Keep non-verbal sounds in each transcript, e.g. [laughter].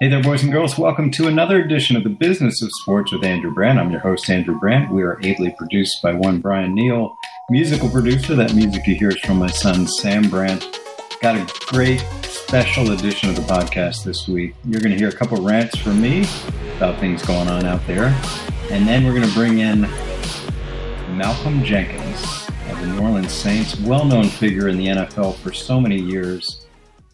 Hey there, boys and girls. Welcome to another edition of the Business of Sports with Andrew Brandt. I'm your host, Andrew Brandt. We are ably produced by one Brian Neal, musical producer. That music you hear is from my son, Sam Brandt. Got a great special edition of the podcast this week. You're going to hear a couple rants from me about things going on out there. And then we're going to bring in Malcolm Jenkins of the New Orleans Saints, well known figure in the NFL for so many years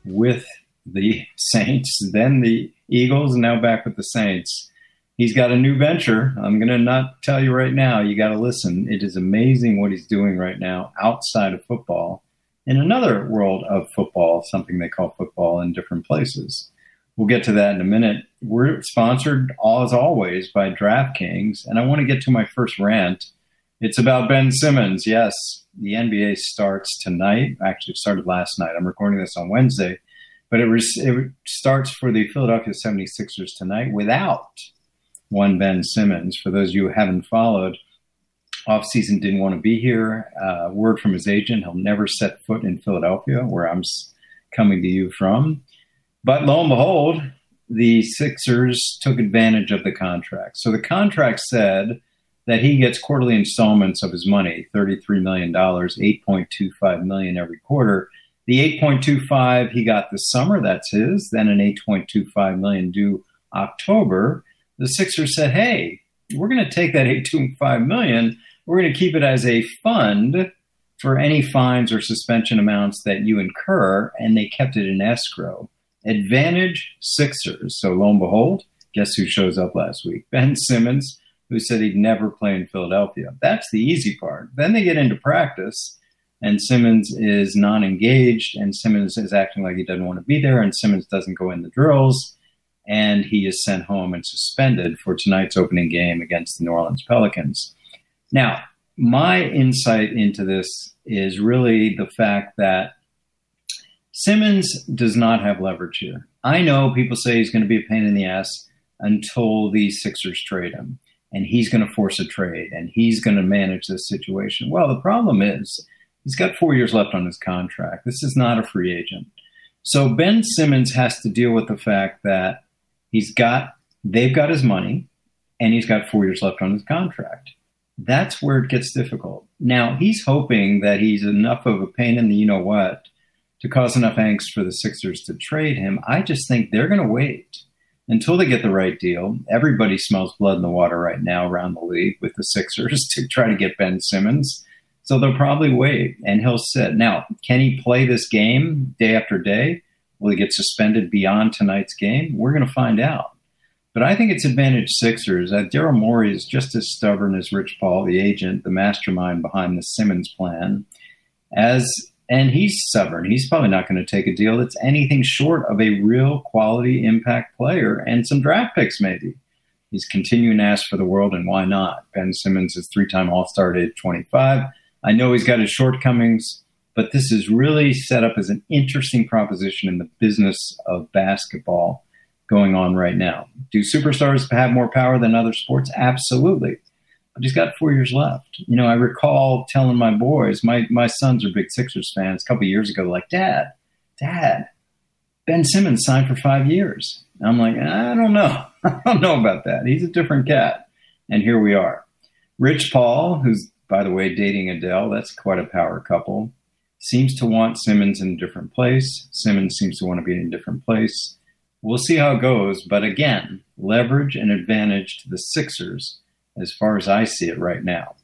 with the [laughs] Saints, then the Eagles, now back with the Saints. He's got a new venture. I'm going to not tell you right now. You got to listen. It is amazing what he's doing right now outside of football in another world of football, something they call football in different places. We'll get to that in a minute. We're sponsored, as always, by DraftKings. And I want to get to my first rant. It's about Ben Simmons. Yes, the NBA starts tonight. Actually, started last night. I'm recording this on Wednesday. But it, it starts for the Philadelphia 76ers tonight without one Ben Simmons. For those of you who haven't followed, offseason didn't want to be here. Uh, word from his agent, he'll never set foot in Philadelphia, where I'm coming to you from. But lo and behold, the Sixers took advantage of the contract. So the contract said that he gets quarterly installments of his money, $33 million, 8.25 million every quarter. The 8.25 he got this summer, that's his, then an 8.25 million due October. The Sixers said, "Hey, we're going to take that 8.25 million, we're going to keep it as a fund for any fines or suspension amounts that you incur, and they kept it in escrow. Advantage Sixers. So lo and behold, guess who shows up last week? [laughs] Ben Simmons, who said he'd never play in Philadelphia. That's the easy part. Then they get into practice, and Simmons is non engaged, and Simmons is acting like he doesn't want to be there, and Simmons doesn't go in the drills, and he is sent home and suspended for tonight's opening game against the New Orleans Pelicans. Now, my insight into this is really the fact that Simmons does not have leverage here. I know people say he's going to be a pain in the ass until the Sixers trade him, and he's going to force a trade, and he's going to manage this situation. Well, the problem is he's got four years left on his contract. This is not a free agent. So Ben Simmons has to deal with the fact that he's got they've got his money and he's got four years left on his contract that's where it gets difficult. Now, he's hoping that he's enough of a pain in the you know what to cause enough angst for the Sixers to trade him. I just think they're going to wait until they get the right deal. Everybody smells blood in the water right now around the league with the Sixers [laughs] to try to get Ben Simmons. So they'll probably wait and he'll sit. Now, can he play this game day after day? Will he get suspended beyond tonight's game? We're going to find out. But I think it's advantage Sixers. Uh, Daryl Morey is just as stubborn as Rich Paul, the agent, the mastermind behind the Simmons plan. As and he's stubborn. He's probably not going to take a deal that's anything short of a real quality impact player and some draft picks, maybe. He's continuing to ask for the world, and why not? Ben Simmons is three time All Star at age 25. I know he's got his shortcomings, but this is really set up as an interesting proposition in the business of basketball going on right now. Do superstars have more power than other sports? Absolutely. But he's got four years left. You know, I recall telling my boys, my, my sons are big Sixers fans, a couple years ago, like, Dad, Dad, Ben Simmons signed for five years. And I'm like, I don't know. [laughs] I don't know about that. He's a different cat. And here we are. Rich Paul, who's, by the way, dating Adele, that's quite a power couple, seems to want Simmons in a different place. Simmons seems to want to be in a different place. We'll see how it goes, but again, leverage and advantage to the Sixers as far as I see it right now.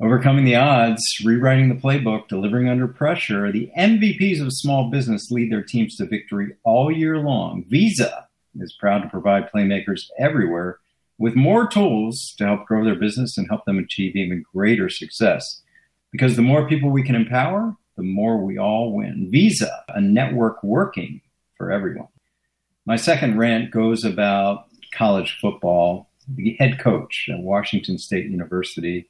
Overcoming the odds, rewriting the playbook, delivering under pressure, the MVPs of small business lead their teams to victory all year long. Visa is proud to provide playmakers everywhere with more tools to help grow their business and help them achieve even greater success. Because the more people we can empower, the more we all win. Visa, a network working for everyone. My second rant goes about college football. The head coach at Washington State University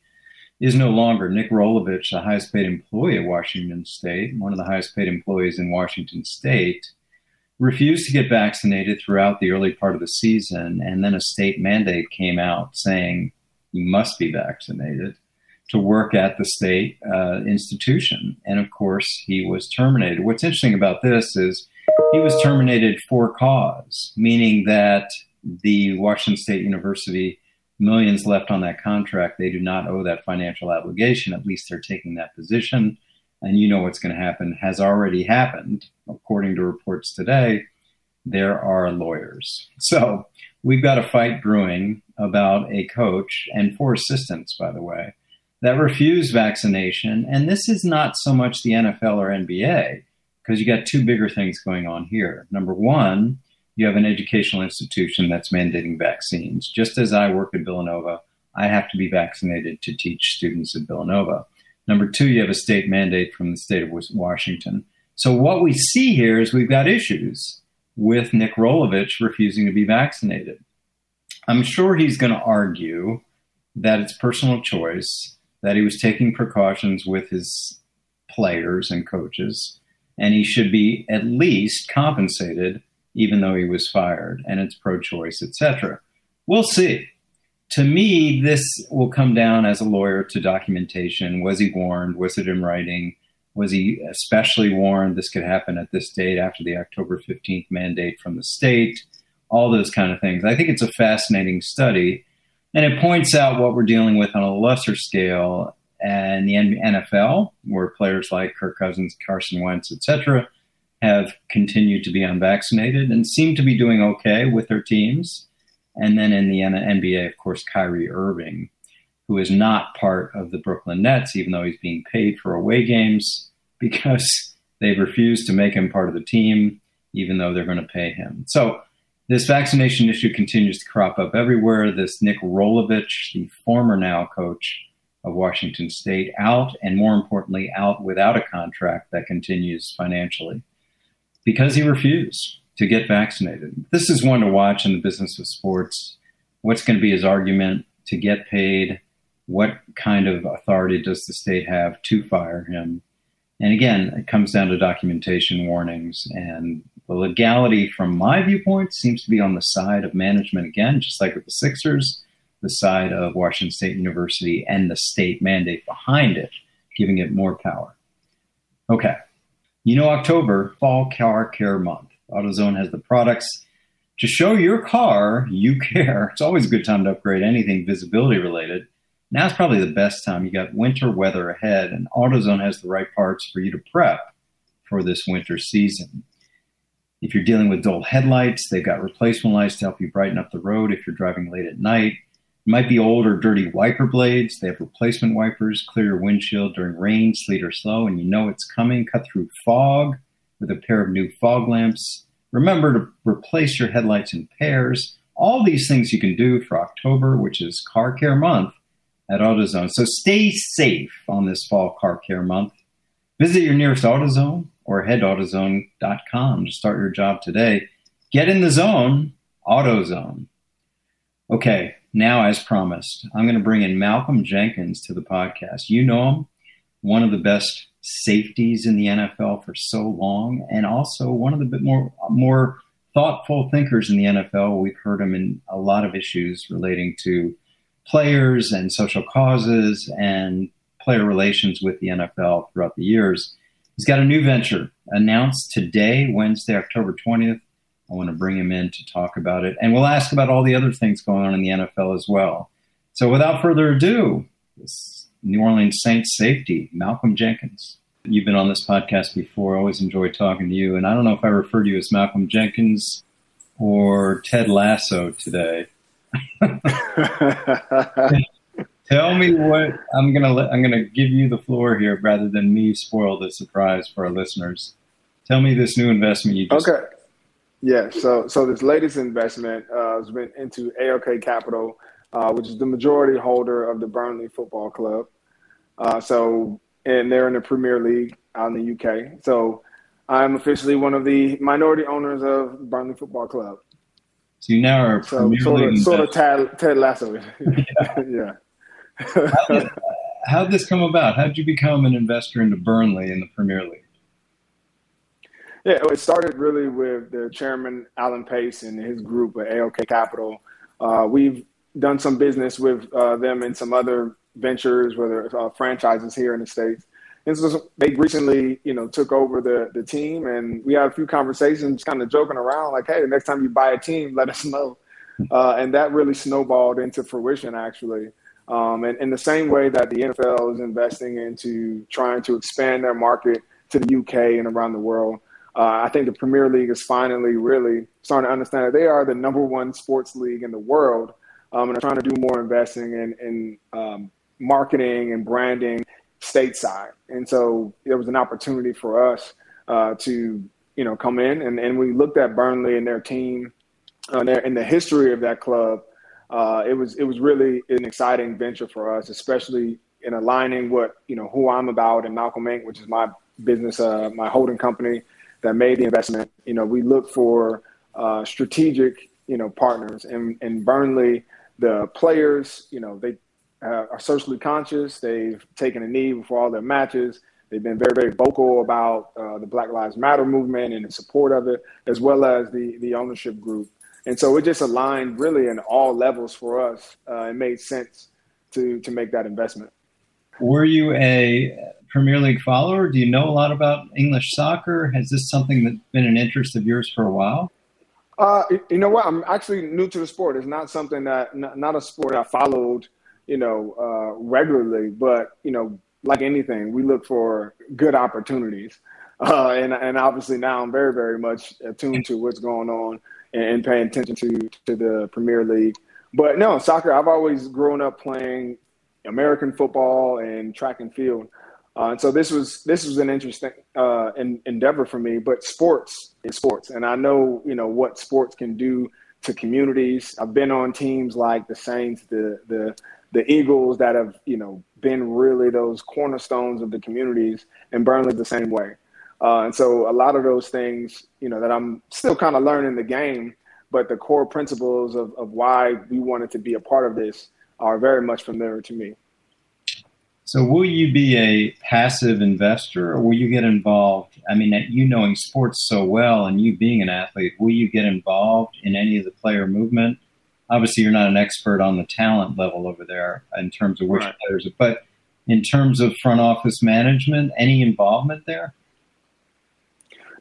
is no longer Nick Rolovich, the highest paid employee at Washington State, one of the highest paid employees in Washington State, refused to get vaccinated throughout the early part of the season. And then a state mandate came out saying you must be vaccinated to work at the state uh, institution. And of course, he was terminated. What's interesting about this is he was terminated for cause, meaning that the Washington State University millions left on that contract. They do not owe that financial obligation. At least they're taking that position. And you know what's going to happen has already happened. According to reports today, there are lawyers. So we've got a fight brewing about a coach and four assistants, by the way, that refuse vaccination. And this is not so much the NFL or NBA, because you got two bigger things going on here. Number one, you have an educational institution that's mandating vaccines. Just as I work at Villanova, I have to be vaccinated to teach students at Villanova. Number two, you have a state mandate from the state of Washington. So what we see here is we've got issues with Nick Rolovich refusing to be vaccinated. I'm sure he's going to argue that it's personal choice, that he was taking precautions with his players and coaches, and he should be at least compensated even though he was fired, and it's pro-choice, etc. We'll see. To me, this will come down as a lawyer to documentation. Was he warned? Was it in writing? Was he especially warned this could happen at this date after the October 15th mandate from the state? All those kind of things. I think it's a fascinating study, and it points out what we're dealing with on a lesser scale and the NFL, where players like Kirk Cousins, Carson Wentz, etc., have continued to be unvaccinated and seem to be doing okay with their teams. And then in the NBA, of course, Kyrie Irving, who is not part of the Brooklyn Nets, even though he's being paid for away games [laughs] because they've refused to make him part of the team, even though they're going to pay him. So this vaccination issue continues to crop up everywhere. This Nick Rolovich, the former now coach of Washington State, out, and more importantly, out without a contract that continues financially because he refused to get vaccinated. This is one to watch in the business of sports. What's going to be his argument to get paid? What kind of authority does the state have to fire him? And again, it comes down to documentation warnings. And the legality, from my viewpoint, seems to be on the side of management again, just like with the Sixers, the side of Washington State University and the state mandate behind it, giving it more power. Okay, you know, October, Fall Car Care Month. AutoZone has the products to show your car you care. It's always a good time to upgrade anything visibility related. Now's probably the best time. You got winter weather ahead, and AutoZone has the right parts for you to prep for this winter season. If you're dealing with dull headlights, they've got replacement lights to help you brighten up the road if you're driving late at night. It might be old or dirty wiper blades. They have replacement wipers, clear your windshield during rain, sleet, or snow, and you know it's coming. Cut through fog with a pair of new fog lamps. Remember to replace your headlights in pairs. All these things you can do for October, which is Car Care Month at AutoZone. So stay safe on this fall car care month. Visit your nearest AutoZone or head to AutoZone.com to start your job today. Get in the zone, AutoZone. Okay, now, as promised, I'm going to bring in Malcolm Jenkins to the podcast. You know him, one of the best safeties in the NFL for so long, and also one of the bit more more thoughtful thinkers in the NFL. We've heard him in a lot of issues relating to players and social causes and player relations with the NFL throughout the years. He's got a new venture announced today, Wednesday, October 20th. I want to bring him in to talk about it. And we'll ask about all the other things going on in the NFL as well. So without further ado, New Orleans Saints safety, Malcolm Jenkins. You've been on this podcast before. I always enjoy talking to you. And I don't know if I referred to you as Malcolm Jenkins or Ted Lasso today. [laughs] Tell me what I'm gonna. I'm gonna give you the floor here rather than me spoil the surprise for our listeners. Tell me this new investment you just. Okay. Yeah, so so this latest investment uh, has been into ALK Capital, uh, which is the majority holder of the Burnley Football Club. Uh, so and they're in the Premier League out in the UK. So I'm officially one of the minority owners of Burnley Football Club. So you now are so, Premier sort League of, sort of Ted, Ted Lasso. [laughs] yeah. yeah. [laughs] how, did, how did this come about? How did you become an investor into Burnley in the Premier League? Yeah, it started really with the chairman Alan Pace and his group at ALK Capital. Uh, we've done some business with uh, them and some other ventures, whether uh, franchises here in the states, And so they recently, you know, took over the the team, and we had a few conversations, kind of joking around, like, "Hey, the next time you buy a team, let us know." Uh, and that really snowballed into fruition, actually. Um, and in the same way that the NFL is investing into trying to expand their market to the UK and around the world, uh, I think the Premier League is finally really starting to understand that they are the number one sports league in the world, um, and are trying to do more investing in, in um, marketing and branding stateside. And so there was an opportunity for us uh, to, you know, come in and, and we looked at Burnley and their team uh, and, their, and the history of that club. Uh, it was it was really an exciting venture for us, especially in aligning what you know who I'm about and Malcolm Inc., which is my business, uh, my holding company that made the investment. You know, we look for uh, strategic you know partners, and in Burnley, the players, you know, they uh, are socially conscious. They've taken a knee before all their matches. They've been very, very vocal about uh, the Black Lives Matter movement and in support of it, as well as the the ownership group. And so it just aligned really in all levels for us. Uh, it made sense to to make that investment. Were you a Premier League follower? Do you know a lot about English soccer? Has this something that's been an interest of yours for a while? Uh, you know what? I'm actually new to the sport. It's not something that, not a sport I followed you know, uh, regularly. But you know, like anything, we look for good opportunities. Uh, and and obviously now I'm very very much attuned to what's going on and, and paying attention to to the Premier League. But no, soccer. I've always grown up playing American football and track and field. Uh, and so this was this was an interesting uh, endeavor for me. But sports is sports, and I know you know what sports can do to communities. I've been on teams like the Saints, the the the Eagles that have, you know, been really those cornerstones of the communities, and Burnley the same way. Uh, and so a lot of those things, you know, that I'm still kind of learning the game, but the core principles of, of why we wanted to be a part of this are very much familiar to me. So, will you be a passive investor or will you get involved? I mean, you knowing sports so well and you being an athlete, will you get involved in any of the player movement? Obviously you're not an expert on the talent level over there in terms of which right. players, but in terms of front office management, any involvement there?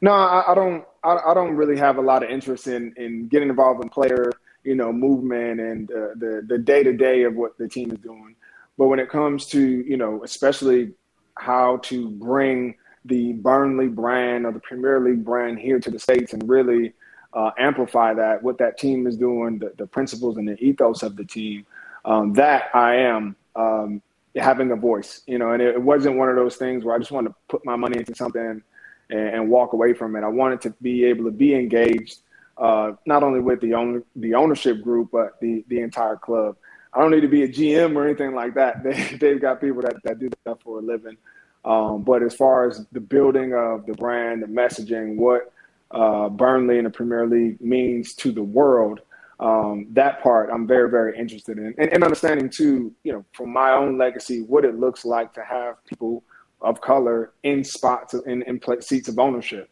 No, I, I don't. I, I, don't really have a lot of interest in in getting involved in player, you know, movement and uh, the the day to day of what the team is doing. But when it comes to you know, especially how to bring the Burnley brand or the Premier League brand here to the states and really uh, amplify that, what that team is doing, the, the principles and the ethos of the team. Um, that I am um, having a voice, you know, and it, it, wasn't one of those things where I just wanted to put my money into something and, and walk away from it. I wanted to be able to be engaged, uh, not only with the owner, the ownership group, but the the entire club. I don't need to be a GM or anything like that. [laughs] They they've got people that, that do that for a living. Um, but as far as the building of the brand, the messaging, what uh, Burnley in the Premier League means to the world. Um, that part I'm very, very interested in, and, and, understanding too, you know, from my own legacy, what it looks like to have people of color in spots in, in seats of ownership.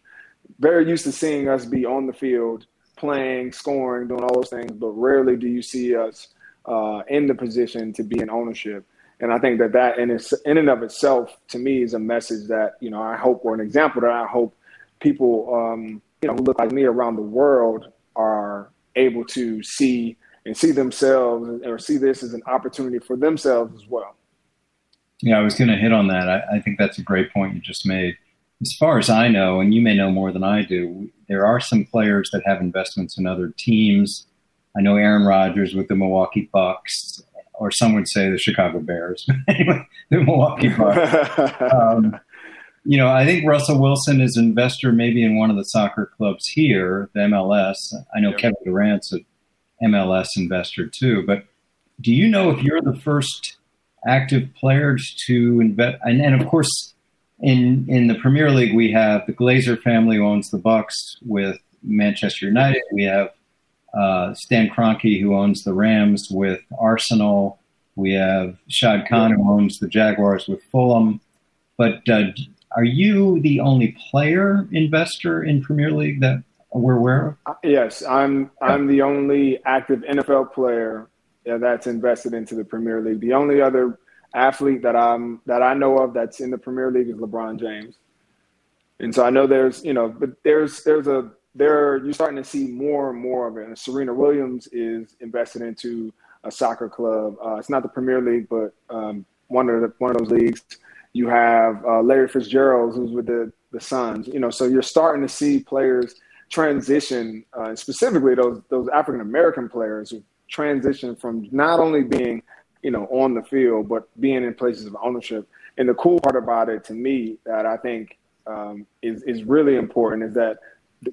Very used to seeing us be on the field, playing, scoring, doing all those things, but rarely do you see us uh, in the position to be in ownership. And I think that that in, its, in and of itself, to me, is a message that you know I hope, or an example that I hope people um, you know who look like me around the world are able to see and see themselves or see this as an opportunity for themselves as well. Yeah, I was going to hit on that. I, I, think that's a great point you just made. As far as I know, and you may know more than I do, there are some players that have investments in other teams. I know Aaron Rodgers with the Milwaukee Bucks, or some would say the Chicago Bears. [laughs] anyway, the Milwaukee Bucks. [laughs] Um, you know, I think Russell Wilson is an investor maybe in one of the soccer clubs here, the MLS. I know Kevin Durant's an MLS investor too. But do you know if you're the first active players to invest? And, and of course, in in the Premier League, we have the Glazer family owns the Bucs with Manchester United. We have uh, Stan Kroenke who owns the Rams with Arsenal. We have Shad Khan who owns the Jaguars with Fulham. But uh, are you the only player investor in Premier League that we're aware of? Uh, yes, I'm. I'm the only active NFL player that's invested into the Premier League. The only other athlete that I'm that I know of that's in the Premier League is LeBron James. And so I know there's, you know, but there's there's a there you're starting to see more and more of it. And Serena Williams is invested into a soccer club. Uh, it's not the Premier League, but um, one of the, one of those leagues. You have uh, Larry Fitzgerald, who's with the the Suns. You know, so you're starting to see players transition, uh, specifically those those African American players who transition from not only being, you know, on the field, but being in places of ownership. And the cool part about it, to me, that I think um, is is really important, is that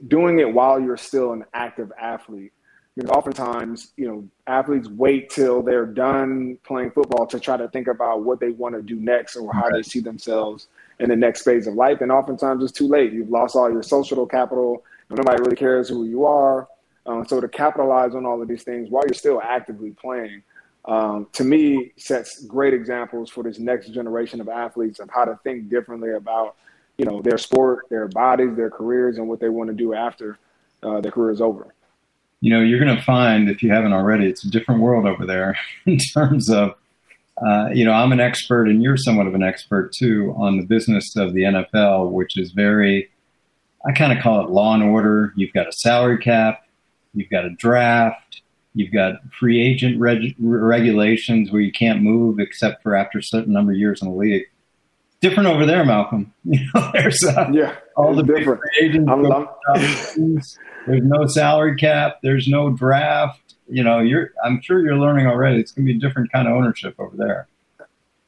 doing it while you're still an active athlete. Because oftentimes, you know, athletes wait till they're done playing football to try to think about what they want to do next or how they see themselves in the next phase of life. And oftentimes it's too late. You've lost all your social capital. Nobody really cares who you are. Um, so to capitalize on all of these things while you're still actively playing, um, to me, sets great examples for this next generation of athletes of how to think differently about, you know, their sport, their bodies, their careers, and what they want to do after uh, their career is over. You know, you're going to find, if you haven't already, it's a different world over there [laughs] in terms of, uh, you know, I'm an expert and you're somewhat of an expert too on the business of the NFL, which is very, I kind of call it law and order. You've got a salary cap, you've got a draft, you've got free agent reg- regulations where you can't move except for after a certain number of years in the league. Different over there, Malcolm. [laughs] You know, there's uh, yeah, all the different. agents. there's no salary cap. There's no draft. You know, you're. I'm sure you're learning already. It's going to be a different kind of ownership over there.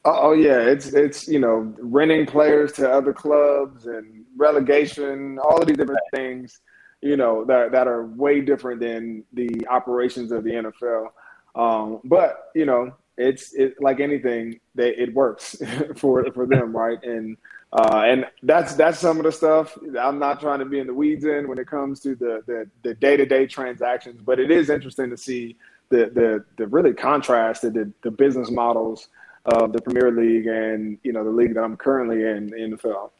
Oh yeah, it's it's you know renting players to other clubs and relegation, all of these different things you know, that that are way different than the operations of the NFL. Um, but you know, it's it like anything, they, it works [laughs] for for them, right? And uh, and that's that's some of the stuff. I'm not trying to be in the weeds in when it comes to the the, day-to-day transactions, but it is interesting to see the the the really contrast the the business models of the Premier League and you know the league that I'm currently in, the NFL.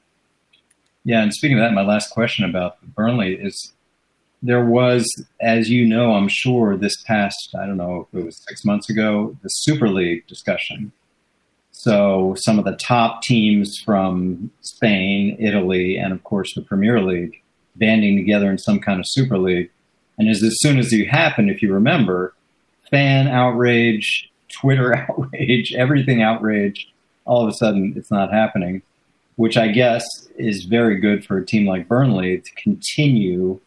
Yeah, and speaking of that, my last question about Burnley is there was, as you know, I'm sure this past, I don't know if it was six months ago, the Super League discussion. So some of the top teams from Spain, Italy, and of course the Premier League banding together in some kind of Super League. And as, as soon as you happen, if you remember, fan outrage, Twitter [laughs] outrage, everything outrage, all of a sudden it's not happening which I guess is very good for a team like Burnley to continue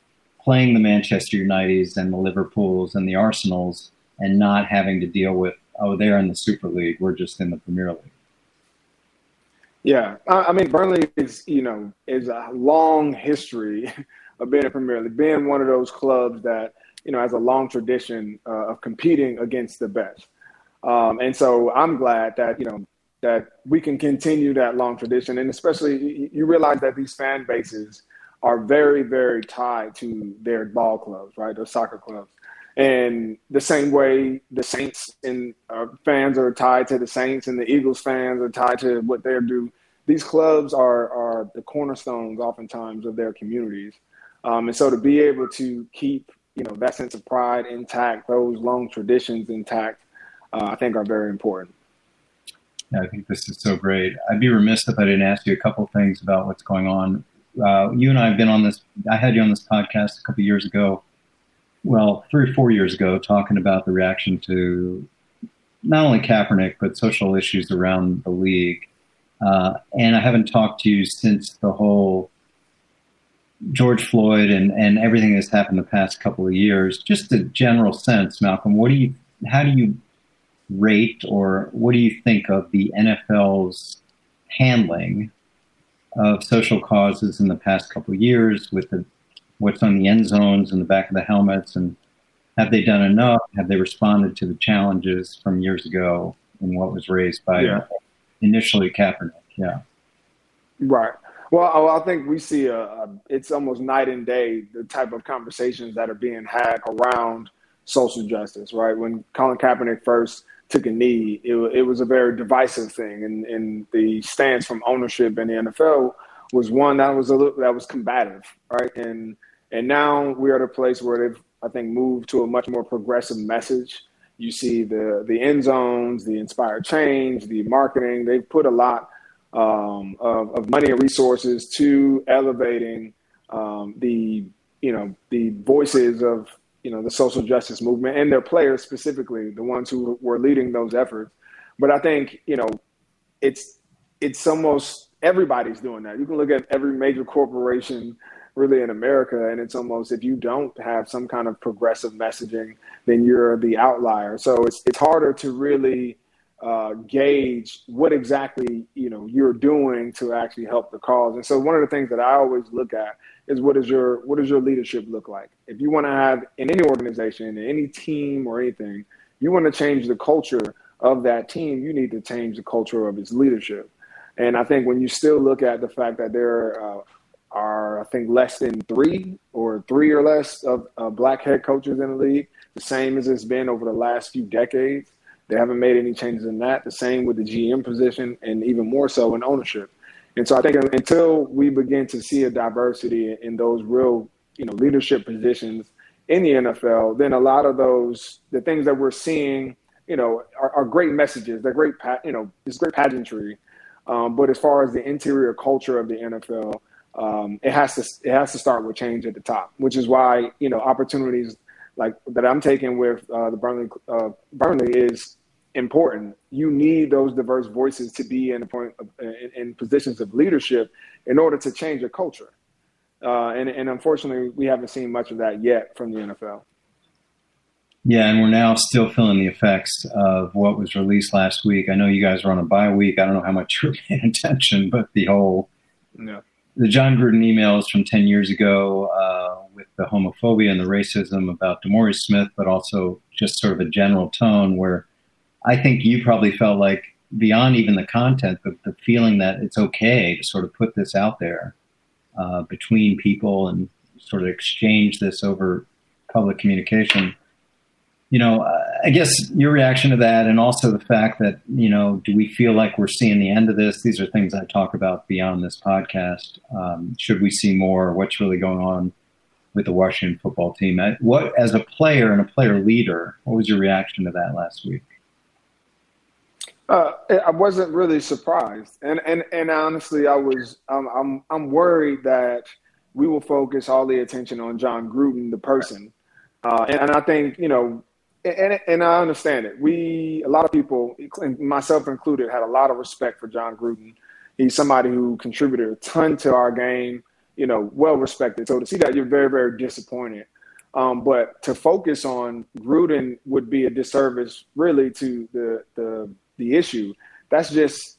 playing the Manchester Uniteds and the Liverpools and the Arsenals and not having to deal with, oh, they're in the Super League, we're just in the Premier League. Yeah, I mean Burnley is you know is a long history [laughs] of being a Premier League, being one of those clubs that you know has a long tradition uh, of competing against the best, um, and so I'm glad that you know that we can continue that long tradition. And especially, you realize that these fan bases are very, very tied to their ball clubs, right? Their soccer clubs. And the same way the Saints and uh, fans are tied to the Saints and the Eagles fans are tied to what they do. These clubs are, are the cornerstones oftentimes of their communities. Um, and so to be able to keep, you know, that sense of pride intact, those long traditions intact, uh, I think are very important. I think this is so great. I'd be remiss if I didn't ask you a couple things about what's going on. Uh, you and I have been on this. I had you on this podcast a couple years ago. Well, three or four years ago, talking about the reaction to not only Kaepernick but social issues around the league. Uh, and I haven't talked to you since the whole George Floyd and, and everything that's happened the past couple of years. Just a general sense, Malcolm. What do you? How do you rate or what do you think of the NFL's handling of social causes in the past couple of years with the, what's on the end zones and the back of the helmets and have they done enough? Have they responded to the challenges from years ago and what was raised by yeah. initially Kaepernick? Yeah. Right. Well, oh, I think we see a, a, it's almost night and day the type of conversations that are being had around social justice, right? When Colin Kaepernick first took a knee, it, it was a very divisive thing, and, and the stance from ownership in the NFL was one that was a little, that was combative, right? And and now we're at a place where they've I think moved to a much more progressive message, You see the the end zones, the inspired change, the marketing. They've put a lot um, of, of, money and resources to elevating um, the you know the voices of you know the social justice movement and their players specifically, the ones who were leading those efforts. But I think you know it's it's almost everybody's doing that. You can look at every major corporation really in America, and it's almost if you don't have some kind of progressive messaging, then you're the outlier. So it's it's harder to really uh, gauge what exactly you know you're doing to actually help the cause. And so one of the things that I always look at is what is your what does your leadership look like? If you want to have in any organization, in any team or anything, you want to change the culture of that team, you need to change the culture of its leadership. And I think when you still look at the fact that there uh, are, I think, less than three or three or less of uh, black head coaches in the league, the same as it's been over the last few decades. They haven't made any changes in that. The same with the GM position, and even more so in ownership. And so I think until we begin to see a diversity in those real, you know, leadership positions in the NFL, then a lot of those the things that we're seeing, you know, are, are great messages. They're great, you know, it's great pageantry. Um, but as far as the interior culture of the NFL, um, it has to it has to start with change at the top, which is why you know opportunities like that I'm taking with uh, the Burnley uh, Burnley is important. You need those diverse voices to be in, point of, in, in positions of leadership in order to change a culture. Uh, and, and unfortunately, we haven't seen much of that yet from the NFL. Yeah, and we're now still feeling the effects of what was released last week. I know you guys were on a bye week. I don't know how much you're [laughs] paying attention, but the whole yeah. the Jon Gruden emails from ten years ago uh, with the homophobia and the racism about DeMaurice Smith, but also just sort of a general tone where I think you probably felt like beyond even the content, but the feeling that it's okay to sort of put this out there uh, between people and sort of exchange this over public communication. You know, I guess your reaction to that, and also the fact that you know, do we feel like we're seeing the end of this? These are things I talk about beyond this podcast. Um, should we see more? What's really going on with the Washington football team? What, as a player and a player leader, what was your reaction to that last week? Uh, I wasn't really surprised, and and and honestly, I was. I'm I'm I'm worried that we will focus all the attention on Jon Gruden, the person, uh, and, and I think you know, and and I understand it. We a lot of people, myself included, had a lot of respect for Jon Gruden. He's somebody who contributed a ton to our game. You know, well respected. So to see that, you're very very disappointed. Um, but to focus on Gruden would be a disservice, really, to the the the issue. That's just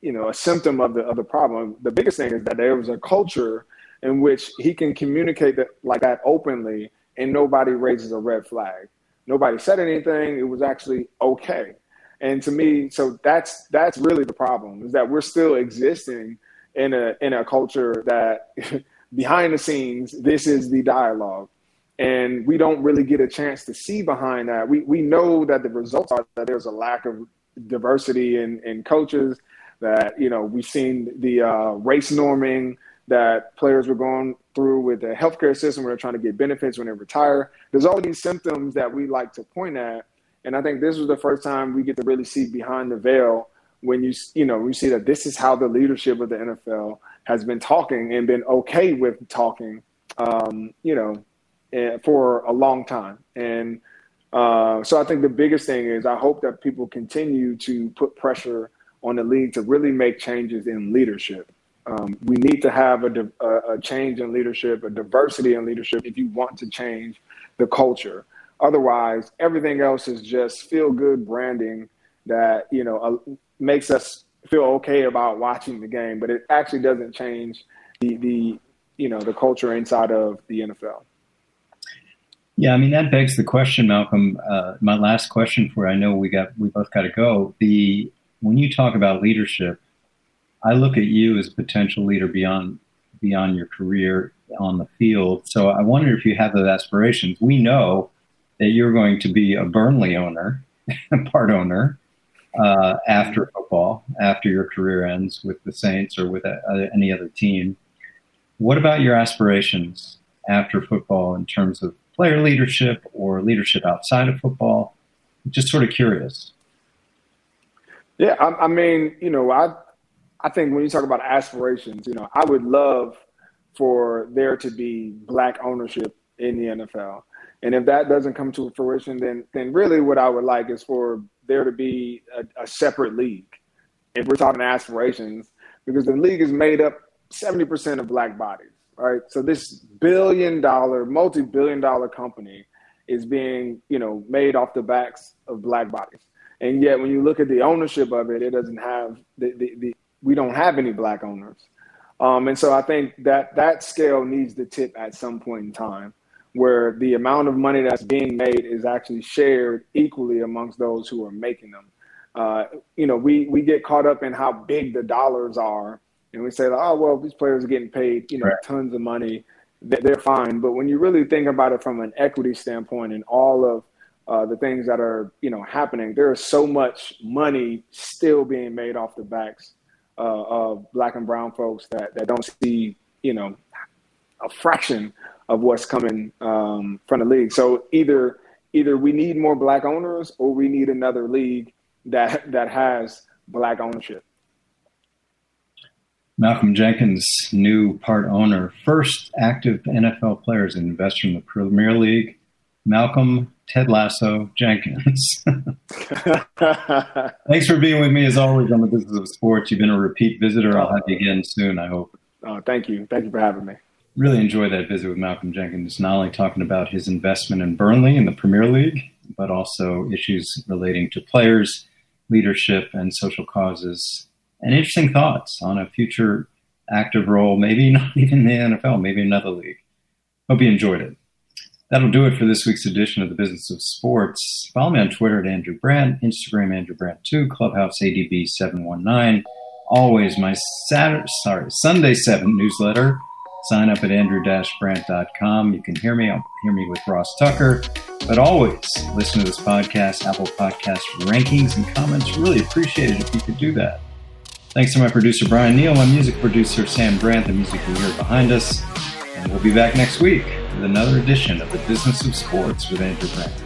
you know a symptom of the of the problem. The biggest thing is that there was a culture in which he can communicate that like that openly, and nobody raises a red flag. Nobody said anything. It was actually okay. And to me, so that's that's really the problem is that we're still existing in a in a culture that [laughs] behind the scenes this is the dialogue and we don't really get a chance to see behind that. We we know that the results are that there's a lack of diversity in, in coaches, that, you know, we've seen the uh, race norming that players were going through with the healthcare system where they're trying to get benefits when they retire. There's all these symptoms that we like to point at. And I think this was the first time we get to really see behind the veil when you, you know, we see that this is how the leadership of the NFL has been talking and been okay with talking, um, you know, eh, for a long time. And uh, so I think the biggest thing is I hope that people continue to put pressure on the league to really make changes in leadership. Um, we need to have a, a, a, change in leadership, a diversity in leadership if you want to change the culture. Otherwise, everything else is just feel good branding that you know uh, makes us feel okay about watching the game, but it actually doesn't change the the you know the culture inside of the NFL. Yeah, I mean that begs the question, Malcolm. Uh, my last question for you, I know we got we both got to go. The when you talk about leadership, I look at you as a potential leader beyond beyond your career on the field. So I wonder if you have those aspirations. We know that you're going to be a Burnley owner, [laughs] part owner, uh, after football, after your career ends with the Saints or with a, any other team. What about your aspirations after football in terms of player leadership or leadership outside of football? Just sort of curious. Yeah, I, I mean, you know, I I think when you talk about aspirations, you know, I would love for there to be black ownership in the NFL. And if that doesn't come to fruition, then then really what I would like is for there to be a, a separate league. If we're talking aspirations, because the league is made up 70% of black bodies, right? So this billion dollar, multi-billion dollar company is being, you know, made off the backs of black bodies. And yet when you look at the ownership of it, it doesn't have the, the, the we don't have any black owners. Um, and so I think that that scale needs to tip at some point in time where the amount of money that's being made is actually shared equally amongst those who are making them. Uh, you know, we, we get caught up in how big the dollars are and we say, oh, well, these players are getting paid, you know, right. tons of money. They're fine. But when you really think about it from an equity standpoint and all of uh, the things that are, you know, happening, there is so much money still being made off the backs uh, of black and brown folks that, that don't see, you know, a fraction of what's coming um, from the league. So either either we need more black owners or we need another league that that has black ownership. Malcolm Jenkins, new part owner, first active NFL players and investor in the Premier League. Malcolm Ted Lasso Jenkins. [laughs] Thanks for being with me as always on the Business of Sports. You've been a repeat visitor. I'll have you again soon, I hope. Oh, thank you. Thank you for having me. Really enjoyed that visit with Malcolm Jenkins, not only talking about his investment in Burnley in the Premier League, but also issues relating to players, leadership, and social causes, and interesting thoughts on a future active role, maybe [laughs] not even the NFL, maybe another league. Hope you enjoyed it. That'll do it for this week's edition of the Business of Sports. Follow me on Twitter at Andrew Brandt, Instagram Andrew Brandt2, Clubhouse ADB719. Always my Saturday, sorry, Sunday 7 newsletter. Sign up at andrew-brandt.com. You can hear me. I'll hear me with Ross Tucker. But always listen to this podcast, Apple Podcast rankings and comments. Really appreciate it if you could do that. Thanks to my producer, Brian Neal, my music producer, Sam Brandt, the music you hear behind us. And we'll be back next week with another edition of the Business of Sports with Andrew Brandt.